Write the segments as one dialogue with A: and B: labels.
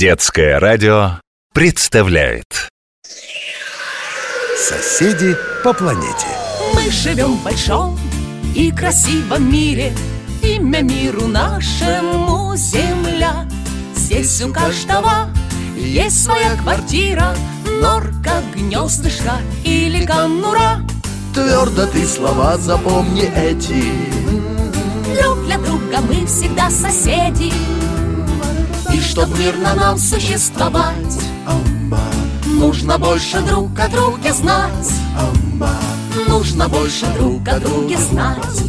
A: Детское радио представляет.
B: Соседи по планете.
C: Мы живем в большом и красивом мире. Имя миру нашему Земля. Здесь у каждого есть своя квартира. Норка, гнездышко или конура.
D: Твердо ты слова запомни эти.
C: Друг для друга мы всегда соседи И чтоб мирно нам существовать. Нужно больше друг о друге знать. Нужно больше друг о друге знать.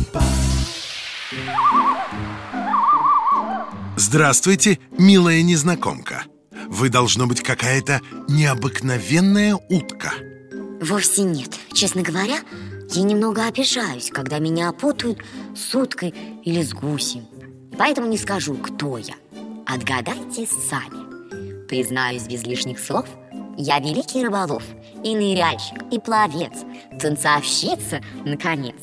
B: Здравствуйте, милая незнакомка. Вы должно быть какая-то необыкновенная утка.
E: Вовсе нет. Честно говоря, я немного обижаюсь, когда меня опутают с уткой или с гусем. Поэтому не скажу, кто я. Отгадайте сами. Признаюсь без лишних слов, я великий рыболов, и ныряльщик, и пловец, танцовщица, наконец.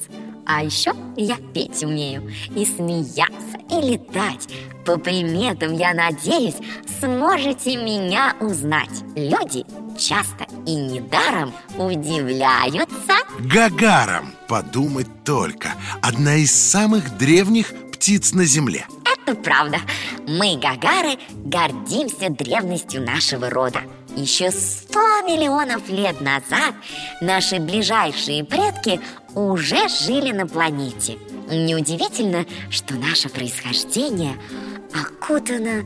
E: А еще я петь умею, и смеяться, и летать. По приметам, я надеюсь, сможете меня узнать. Люди часто и недаром удивляются
B: Гагаром, подумать только Одна из самых древних птиц на Земле
E: правда. Мы, гагары, гордимся древностью нашего рода. Еще сто миллионов лет назад наши ближайшие предки уже жили на планете. Неудивительно, что наше происхождение окутано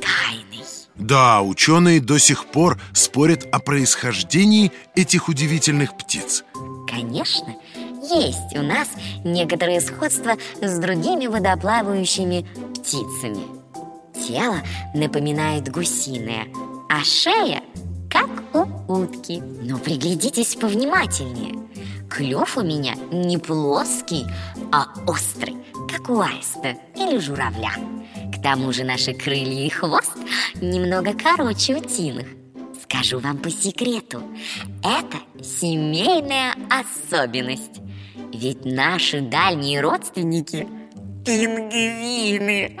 E: тайной.
B: Да, ученые до сих пор спорят о происхождении этих удивительных птиц
E: Конечно, есть у нас некоторые сходства с другими водоплавающими птицами. Тело напоминает гусиное, а шея как у утки. Но приглядитесь повнимательнее. Клев у меня не плоский, а острый, как у аиста или журавля. К тому же наши крылья и хвост немного короче утиных. Скажу вам по секрету, это семейная особенность. Ведь наши дальние родственники – пингвины.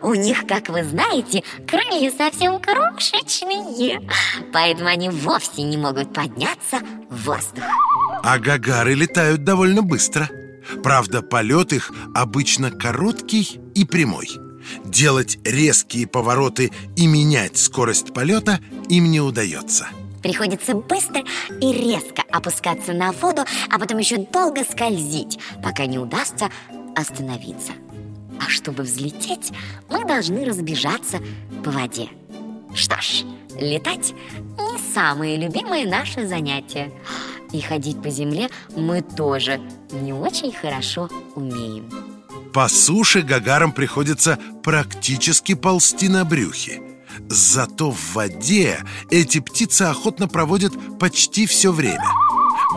E: У них, как вы знаете, крылья совсем крошечные, поэтому они вовсе не могут подняться в воздух.
B: А гагары летают довольно быстро Правда, полет их обычно короткий и прямой Делать резкие повороты и менять скорость полета им не удается
E: Приходится быстро и резко опускаться на воду, а потом еще долго скользить, пока не удастся остановиться. А чтобы взлететь, мы должны разбежаться по воде. Что ж, летать не самое любимое наше занятие. И ходить по земле мы тоже не очень хорошо умеем.
B: По суше гагарам приходится практически ползти на брюхе Зато в воде эти птицы охотно проводят почти все время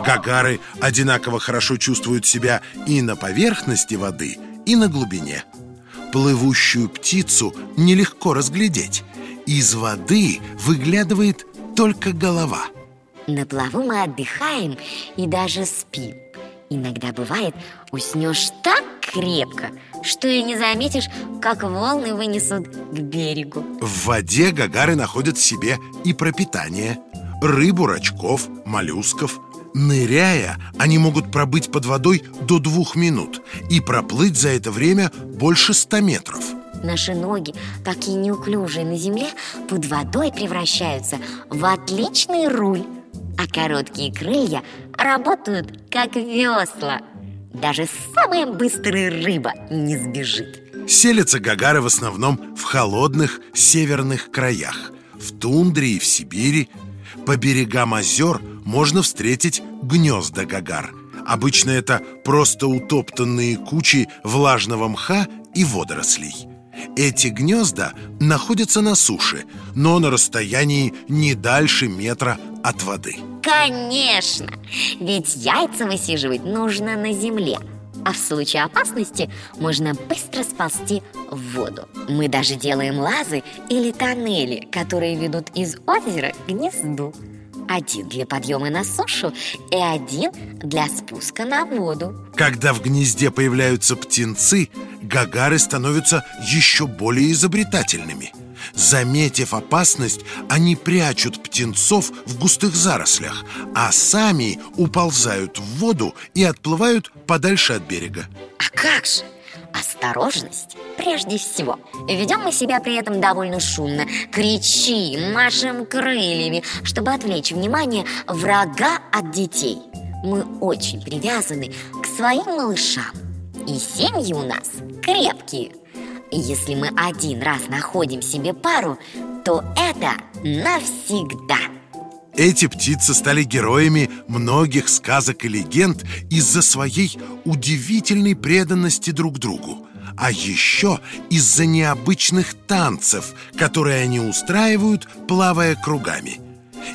B: Гагары одинаково хорошо чувствуют себя и на поверхности воды, и на глубине Плывущую птицу нелегко разглядеть Из воды выглядывает только голова
E: На плаву мы отдыхаем и даже спим. Иногда бывает, уснешь так крепко, что и не заметишь, как волны вынесут к берегу.
B: В воде гагары находят себе и пропитание Рыбу, рачков, моллюсков Ныряя, они могут пробыть под водой до двух минут И проплыть за это время больше ста метров.
E: Наши ноги, такие неуклюжие на земле, под водой превращаются в отличный руль А короткие крылья работают как весла. Даже самая быстрая рыба не сбежит.
B: Селятся гагары в основном в холодных северных краях В тундре и в Сибири. По берегам озер можно встретить гнезда гагар. Обычно это просто утоптанные кучи влажного мха и водорослей. Эти гнезда находятся на суше, но на расстоянии не дальше метра от воды.
E: Конечно, ведь яйца высиживать нужно на земле А в случае опасности можно быстро сползти в воду. Мы даже делаем лазы или тоннели, которые ведут из озера к гнезду Один для подъема на сушу и один для спуска на воду
B: Когда в гнезде появляются птенцы, гагары становятся еще более изобретательными Заметив опасность, они прячут птенцов в густых зарослях, а сами уползают в воду и отплывают подальше от берега.
E: А как же? Осторожность прежде всего. Ведем мы себя при этом довольно шумно. Кричим, машем крыльями Чтобы отвлечь внимание врага от детей. Мы очень привязаны к своим малышам. И семьи у нас крепкие. Если мы один раз находим себе пару То это навсегда
B: эти птицы стали героями многих сказок и легенд из-за своей удивительной преданности друг другу а еще из-за необычных танцев, которые они устраивают, плавая кругами.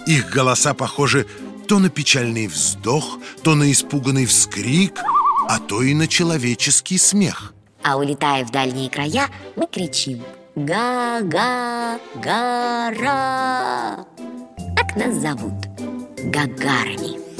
B: Их голоса похожи то на печальный вздох, то на испуганный вскрик, а то и на человеческий смех.
E: А улетая в дальние края, мы кричим «Га-га-гара!» Нас зовут? Гагарами